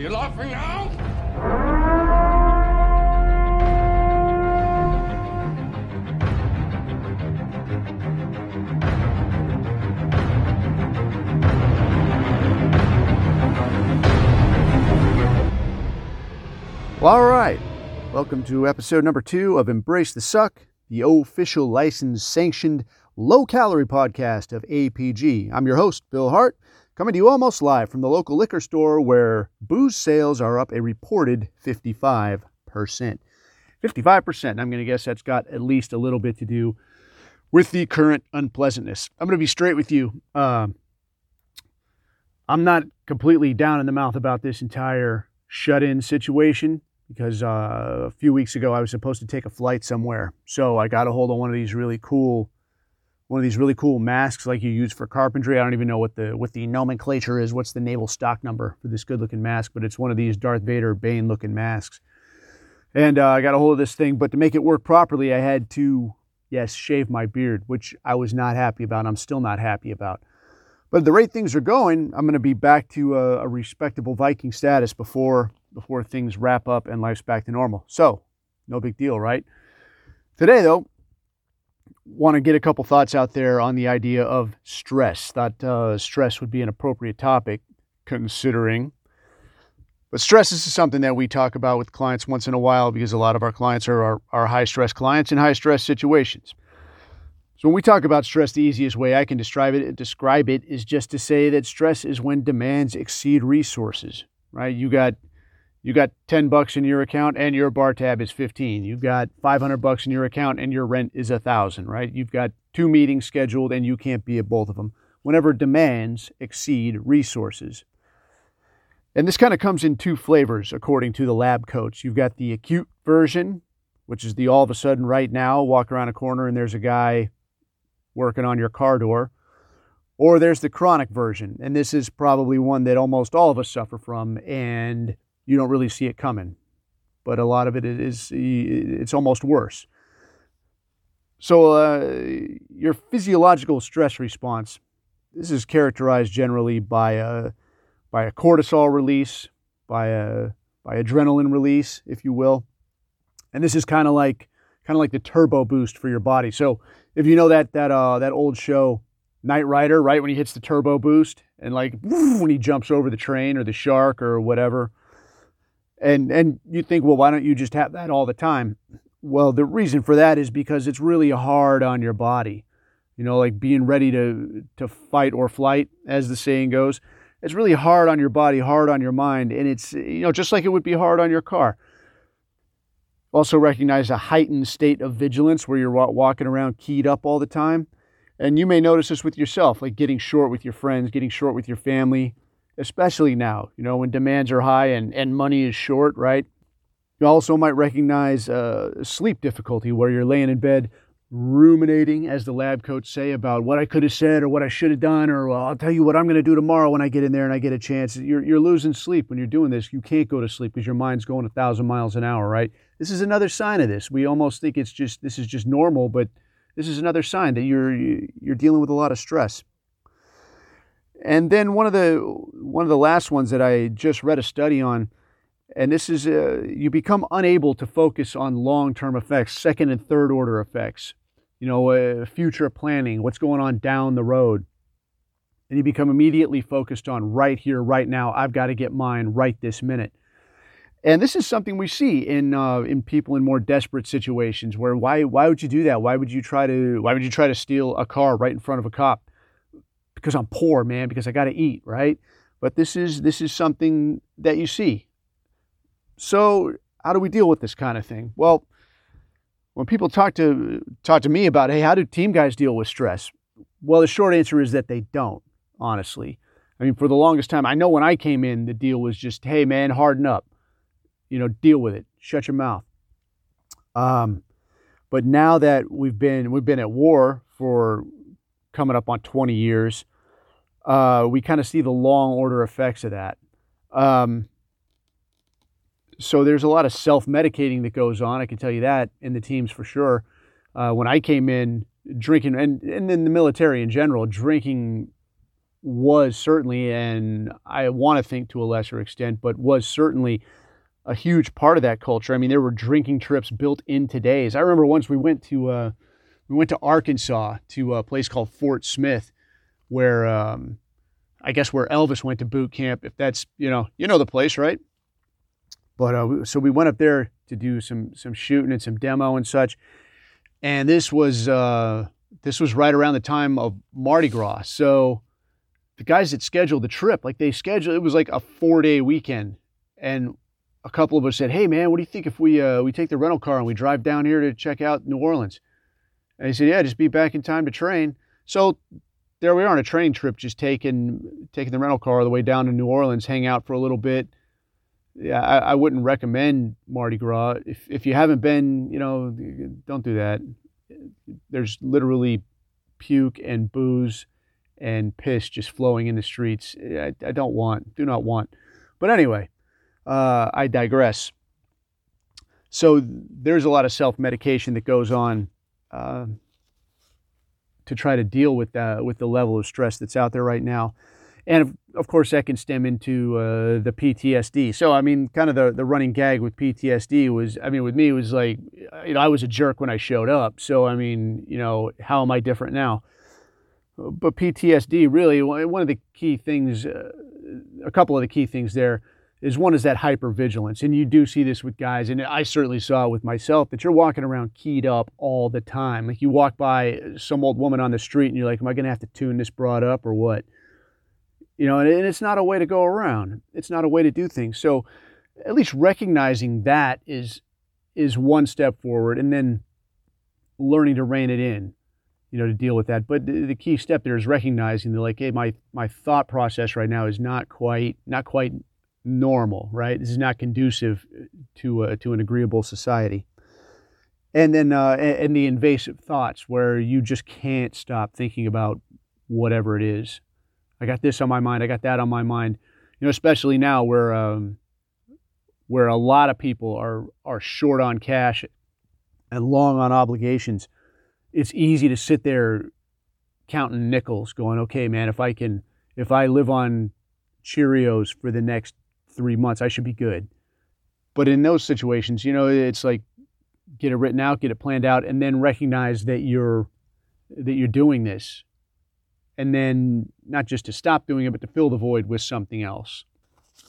Are you laughing now? Well, all right. Welcome to episode number two of Embrace the Suck, the official licensed sanctioned low calorie podcast of APG. I'm your host, Bill Hart, coming to you almost live from the local liquor store where booze sales are up a reported 55%. 55%. I'm going to guess that's got at least a little bit to do with the current unpleasantness. I'm going to be straight with you. Um, I'm not completely down in the mouth about this entire shut in situation because uh, a few weeks ago I was supposed to take a flight somewhere. So I got a hold of one of these really cool, one of these really cool masks like you use for carpentry. I don't even know what the what the nomenclature is. What's the naval stock number for this good looking mask? But it's one of these Darth Vader Bane looking masks. And uh, I got a hold of this thing, but to make it work properly, I had to, yes, shave my beard, which I was not happy about. I'm still not happy about. But the rate things are going, I'm going to be back to a, a respectable Viking status before before things wrap up and life's back to normal. So, no big deal, right? Today, though, want to get a couple thoughts out there on the idea of stress. Thought uh, stress would be an appropriate topic considering. But stress is something that we talk about with clients once in a while because a lot of our clients are our, high stress clients in high stress situations. So when we talk about stress, the easiest way I can describe it describe it is just to say that stress is when demands exceed resources. Right? You got you got 10 bucks in your account and your bar tab is 15 you've got 500 bucks in your account and your rent is a thousand right? You've got two meetings scheduled and you can't be at both of them whenever demands exceed resources. And this kind of comes in two flavors according to the lab coach. You've got the acute version which is the all of a sudden right now walk around a corner and there's a guy working on your car door. Or there's the chronic version and this is probably one that almost all of us suffer from and you don't really see it coming. But a lot of it is it's almost worse. So uh, your physiological stress response, this is characterized generally by a by a cortisol release, by a by adrenaline release, if you will. And this is kind of like kind of like the turbo boost for your body. So if you know that that uh, that old show Knight Rider, right when he hits the turbo boost and like when he jumps over the train or the shark or whatever, and and you think, well, why don't you just have that all the time? Well, the reason for that is because it's really hard on your body. You know, like being ready to to fight or flight, as the saying goes. It's really hard on your body, hard on your mind, and it's you know just like it would be hard on your car. Also recognize a heightened state of vigilance where you're walking around keyed up all the time. And you may notice this with yourself, like getting short with your friends, getting short with your family, especially now, you know, when demands are high and, and money is short, right? You also might recognize uh, sleep difficulty where you're laying in bed ruminating, as the lab coach say, about what I could have said or what I should have done, or well, I'll tell you what I'm going to do tomorrow when I get in there and I get a chance. You're, you're losing sleep when you're doing this. You can't go to sleep because your mind's going a thousand miles an hour, right? This is another sign of this. We almost think it's just this is just normal, but this is another sign that you're you're dealing with a lot of stress. And then one of the one of the last ones that I just read a study on, and this is uh, you become unable to focus on long-term effects, second and third order effects. You know, uh, future planning, what's going on down the road, and you become immediately focused on right here, right now. I've got to get mine right this minute. And this is something we see in uh, in people in more desperate situations. Where why why would you do that? Why would you try to why would you try to steal a car right in front of a cop? Because I'm poor, man, because I got to eat, right? But this is this is something that you see. So, how do we deal with this kind of thing? Well, when people talk to talk to me about, hey, how do team guys deal with stress? Well, the short answer is that they don't, honestly. I mean, for the longest time, I know when I came in, the deal was just, hey, man, harden up. You know, deal with it. Shut your mouth. Um, but now that we've been we've been at war for coming up on 20 years, uh, we kind of see the long order effects of that. Um, so there's a lot of self medicating that goes on. I can tell you that in the teams for sure. Uh, when I came in, drinking, and, and in the military in general, drinking was certainly, and I want to think to a lesser extent, but was certainly a huge part of that culture. I mean, there were drinking trips built into days. I remember once we went to uh, we went to Arkansas to a place called Fort Smith, where um, I guess where Elvis went to boot camp. If that's you know you know the place, right? But uh, so we went up there to do some some shooting and some demo and such. And this was uh, this was right around the time of Mardi Gras. So the guys that scheduled the trip, like they scheduled, it was like a four day weekend, and a couple of us said, "Hey man, what do you think if we uh, we take the rental car and we drive down here to check out New Orleans?" And he said, "Yeah, just be back in time to train." So there we are on a training trip, just taking taking the rental car all the way down to New Orleans, hang out for a little bit. Yeah, I, I wouldn't recommend Mardi Gras if if you haven't been. You know, don't do that. There's literally puke and booze and piss just flowing in the streets. I, I don't want, do not want. But anyway, uh, I digress. So there's a lot of self medication that goes on uh, to try to deal with that, with the level of stress that's out there right now, and of, of course that can stem into uh, the PTSD. So I mean, kind of the the running gag with PTSD was, I mean, with me it was like, you know, I was a jerk when I showed up. So I mean, you know, how am I different now? But PTSD really one of the key things, uh, a couple of the key things there is one is that hypervigilance. And you do see this with guys, and I certainly saw it with myself, that you're walking around keyed up all the time. Like you walk by some old woman on the street and you're like, Am I gonna have to tune this broad up or what? You know, and it's not a way to go around. It's not a way to do things. So at least recognizing that is is one step forward and then learning to rein it in you know to deal with that but the, the key step there is recognizing that like hey my my thought process right now is not quite not quite normal, right? This is not conducive to uh, to an agreeable society. And then uh, and the invasive thoughts, where you just can't stop thinking about whatever it is. I got this on my mind. I got that on my mind. You know, especially now where um, where a lot of people are are short on cash and long on obligations. It's easy to sit there counting nickels, going, "Okay, man, if I can, if I live on Cheerios for the next three months. I should be good. But in those situations, you know, it's like get it written out, get it planned out, and then recognize that you're that you're doing this. And then not just to stop doing it, but to fill the void with something else.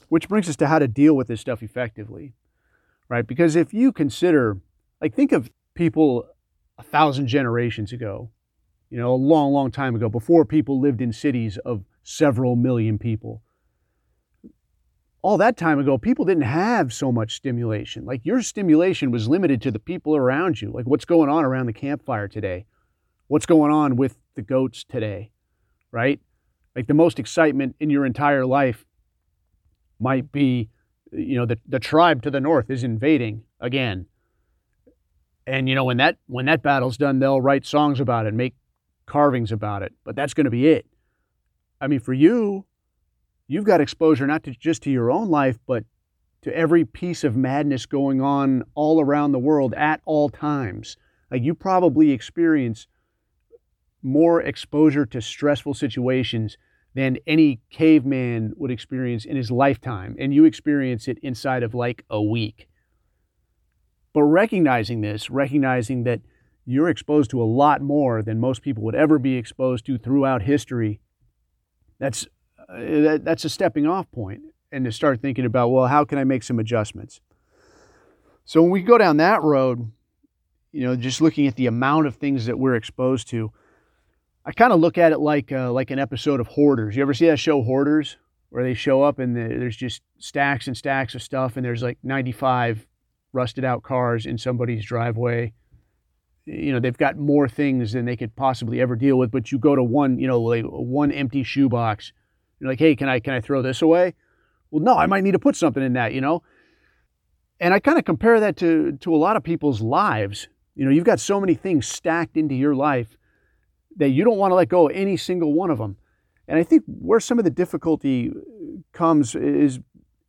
Which brings us to how to deal with this stuff effectively. Right? Because if you consider, like think of people a thousand generations ago, you know, a long, long time ago, before people lived in cities of several million people all that time ago, people didn't have so much stimulation. Like your stimulation was limited to the people around you, like what's going on around the campfire today, what's going on with the goats today, right? Like the most excitement in your entire life might be, you know, the, the tribe to the north is invading again. And you know, when that when that battle's done, they'll write songs about it, make carvings about it. But that's going to be it. I mean, for you, you've got exposure not to just to your own life, but to every piece of madness going on all around the world at all times. Like you probably experience more exposure to stressful situations than any caveman would experience in his lifetime, and you experience it inside of like a week. But recognizing this, recognizing that you're exposed to a lot more than most people would ever be exposed to throughout history, that's that, that's a stepping off point and to start thinking about, well, how can I make some adjustments? So when we go down that road, you know, just looking at the amount of things that we're exposed to, I kind of look at it like uh, like an episode of Hoarders. You ever see that show Hoarders, where they show up and there's just stacks and stacks of stuff, and there's like 95 rusted out cars in somebody's driveway. You know, they've got more things than they could possibly ever deal with, but you go to one, you know, like one empty shoebox you're like, hey, can I can I throw this away? Well, no, I might need to put something in that, you know. And I kind of compare that to to a lot of people's lives. You know, you've got so many things stacked into your life that you don't want to let go of any single one of them. And I think where some of the difficulty uh, comes is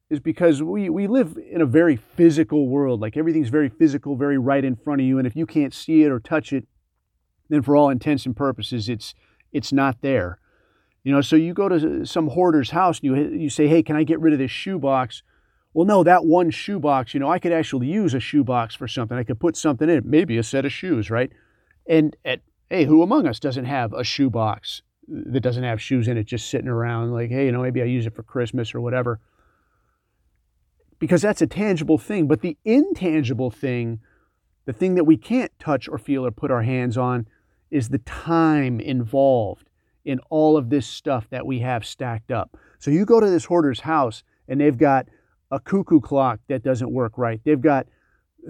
is because we, we live in a very physical world. Like everything's very physical, very right in front of you. And if you can't see it or touch it, then for all intents and purposes, it's it's not there. You know, so you go to some hoarder's house and you you say, "Hey, can I get rid of this shoebox?" Well, no, that one shoebox, you know, I could actually use a shoebox for something. I could put something in it, maybe a set of shoes, right? And at, hey, who among us doesn't have a shoebox that doesn't have shoes in it just sitting around like, hey, you know, maybe I use it for Christmas or whatever. Because that's a tangible thing. But the intangible thing, the thing that we can't touch or feel or put our hands on, is the time involved in all of this stuff that we have stacked up. So you go to this hoarder's house and they've got a cuckoo clock that doesn't work right. They've got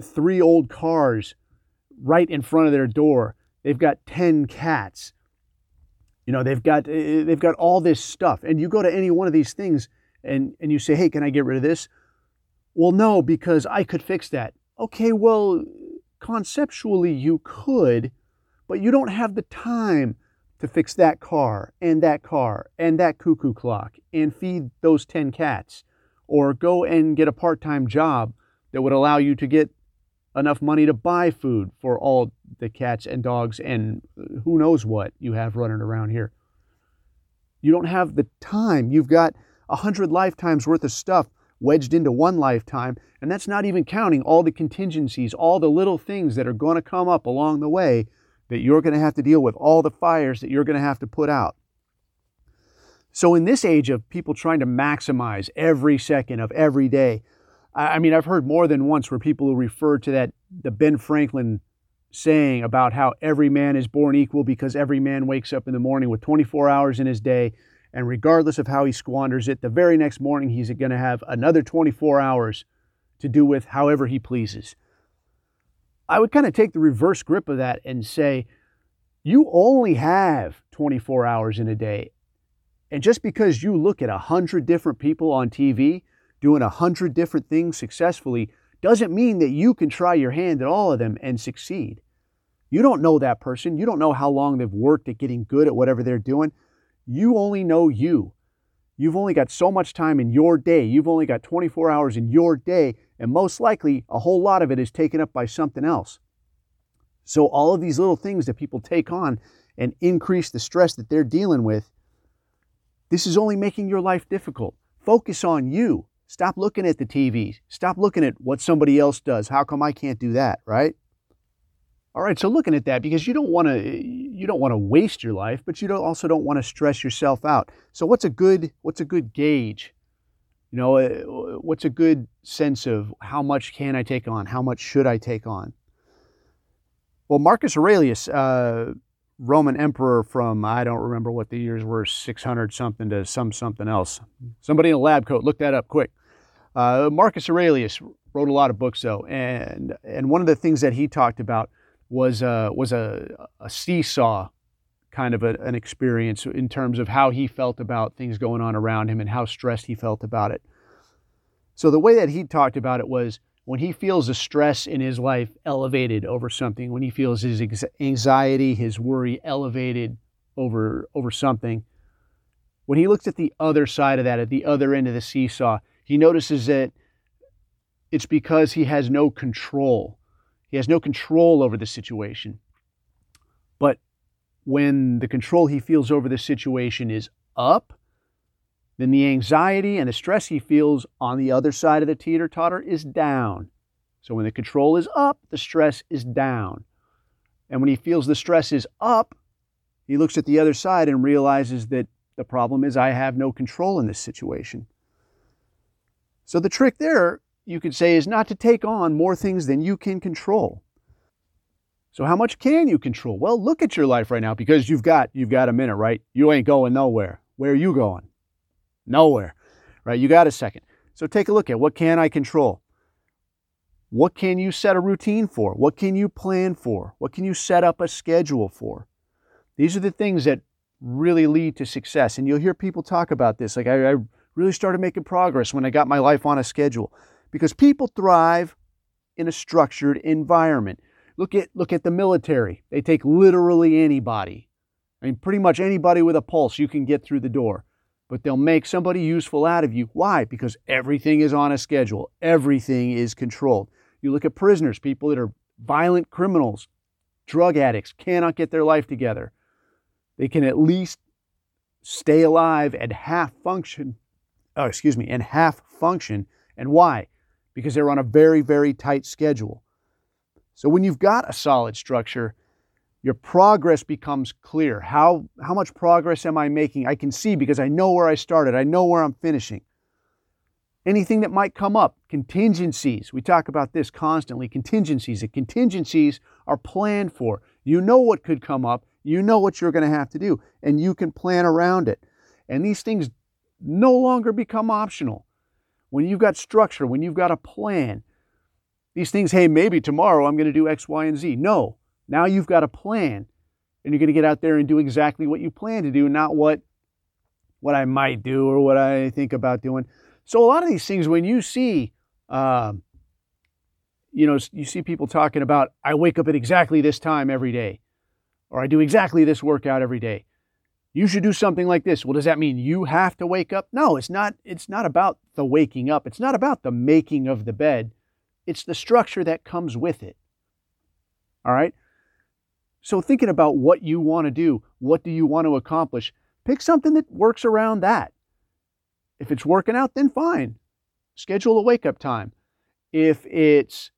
three old cars right in front of their door. They've got 10 cats. You know, they've got eh, they've got all this stuff. And you go to any one of these things and and you say, "Hey, can I get rid of this?" Well, no, because I could fix that. Okay, well, conceptually you could, but you don't have the time to fix that car and that car and that cuckoo clock and feed those 10 cats or go and get a part time job that would allow you to get enough money to buy food for all the cats and dogs and uh, who knows what you have running around here. You don't have the time. You've got a hundred lifetimes worth of stuff wedged into one lifetime, and that's not even counting all the contingencies, all the little things that are going to come up along the way that you're going to have to deal with, all the fires that you're going to have to put out. So, in this age of people trying to maximize every second of every day, I mean, I've heard more than once where people will refer to that, the Ben Franklin saying about how every man is born equal because every man wakes up in the morning with 24 hours in his day. And regardless of how he squanders it, the very next morning he's going to have another 24 hours to do with however he pleases. I would kind of take the reverse grip of that and say, you only have 24 hours in a day. And just because you look at a hundred different people on TV doing a hundred different things successfully doesn't mean that you can try your hand at all of them and succeed. You don't know that person. You don't know how long they've worked at getting good at whatever they're doing. You only know you. You've only got so much time in your day. You've only got 24 hours in your day, and most likely a whole lot of it is taken up by something else. So, all of these little things that people take on and increase the stress that they're dealing with this is only making your life difficult. Focus on you. Stop looking at the TV. Stop looking at what somebody else does. How come I can't do that, right? All right, so looking at that because you don't want to you don't want to waste your life, but you don't, also don't want to stress yourself out. So what's a good what's a good gauge? You know, uh, what's a good sense of how much can I take on? How much should I take on? Well, Marcus Aurelius uh, Roman emperor from, I don't remember what the years were, 600 something to some something else. Somebody in a lab coat, look that up quick. Uh, Marcus Aurelius wrote a lot of books though, and, and one of the things that he talked about was, uh, was a, a seesaw kind of a, an experience in terms of how he felt about things going on around him and how stressed he felt about it. So the way that he talked about it was when he feels the stress in his life elevated over something, when he feels his anxiety, his worry elevated over, over something, when he looks at the other side of that, at the other end of the seesaw, he notices that it's because he has no control. He has no control over the situation. But when the control he feels over the situation is up, then the anxiety and the stress he feels on the other side of the teeter totter is down. So when the control is up, the stress is down. And when he feels the stress is up, he looks at the other side and realizes that the problem is I have no control in this situation. So the trick there, you could say, is not to take on more things than you can control. So how much can you control? Well, look at your life right now because you've got you've got a minute, right? You ain't going nowhere. Where are you going? Nowhere, right? You got a second. So take a look at what can I control? What can you set a routine for? What can you plan for? What can you set up a schedule for? These are the things that really lead to success. And you'll hear people talk about this. Like, I, I really started making progress when I got my life on a schedule because people thrive in a structured environment. Look at, look at the military. They take literally anybody. I mean, pretty much anybody with a pulse, you can get through the door but they'll make somebody useful out of you. Why? Because everything is on a schedule, everything is controlled. You look at prisoners, people that are violent criminals, drug addicts, cannot get their life together. They can at least stay alive and half function, oh, excuse me, and half function. And why? Because they're on a very, very tight schedule. So when you've got a solid structure, your progress becomes clear. How, how much progress am I making? I can see because I know where I started, I know where I'm finishing. Anything that might come up, contingencies. We talk about this constantly contingencies. The contingencies are planned for. You know what could come up, you know what you're going to have to do, and you can plan around it. And these things no longer become optional. When you've got structure, when you've got a plan, these things, hey, maybe tomorrow I'm going to do X, Y, and Z. No, now you've got a plan and you're going to get out there and do exactly what you plan to do, not what what I might do or what I think about doing. So a lot of these things, when you see, um, you know, you see people talking about, I wake up at exactly this time every day, or I do exactly this workout every day. You should do something like this. Well, does that mean you have to wake up? No, it's not. It's not about the waking up. It's not about the making of the bed. It's the structure that comes with it. All right. So, thinking about what you want to do, what do you want to accomplish, pick something that works around that. If it's working out, then fine. Schedule a wake up time. If it's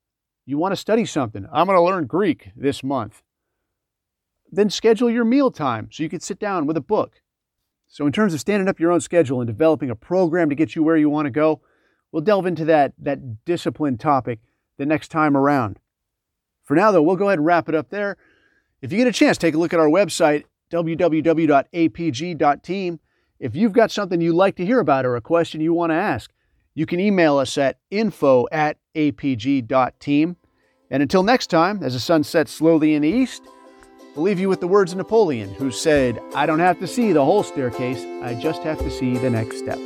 you want to study something, I'm going to learn Greek this month, then schedule your meal time so you can sit down with a book. So, in terms of standing up your own schedule and developing a program to get you where you want to go, we'll delve into that, that discipline topic the next time around. For now, though, we'll go ahead and wrap it up there. If you get a chance, take a look at our website, www.apg.team. If you've got something you'd like to hear about or a question you want to ask, you can email us at info at apg.team. And until next time, as the sun sets slowly in the east, we'll leave you with the words of Napoleon, who said, I don't have to see the whole staircase, I just have to see the next step.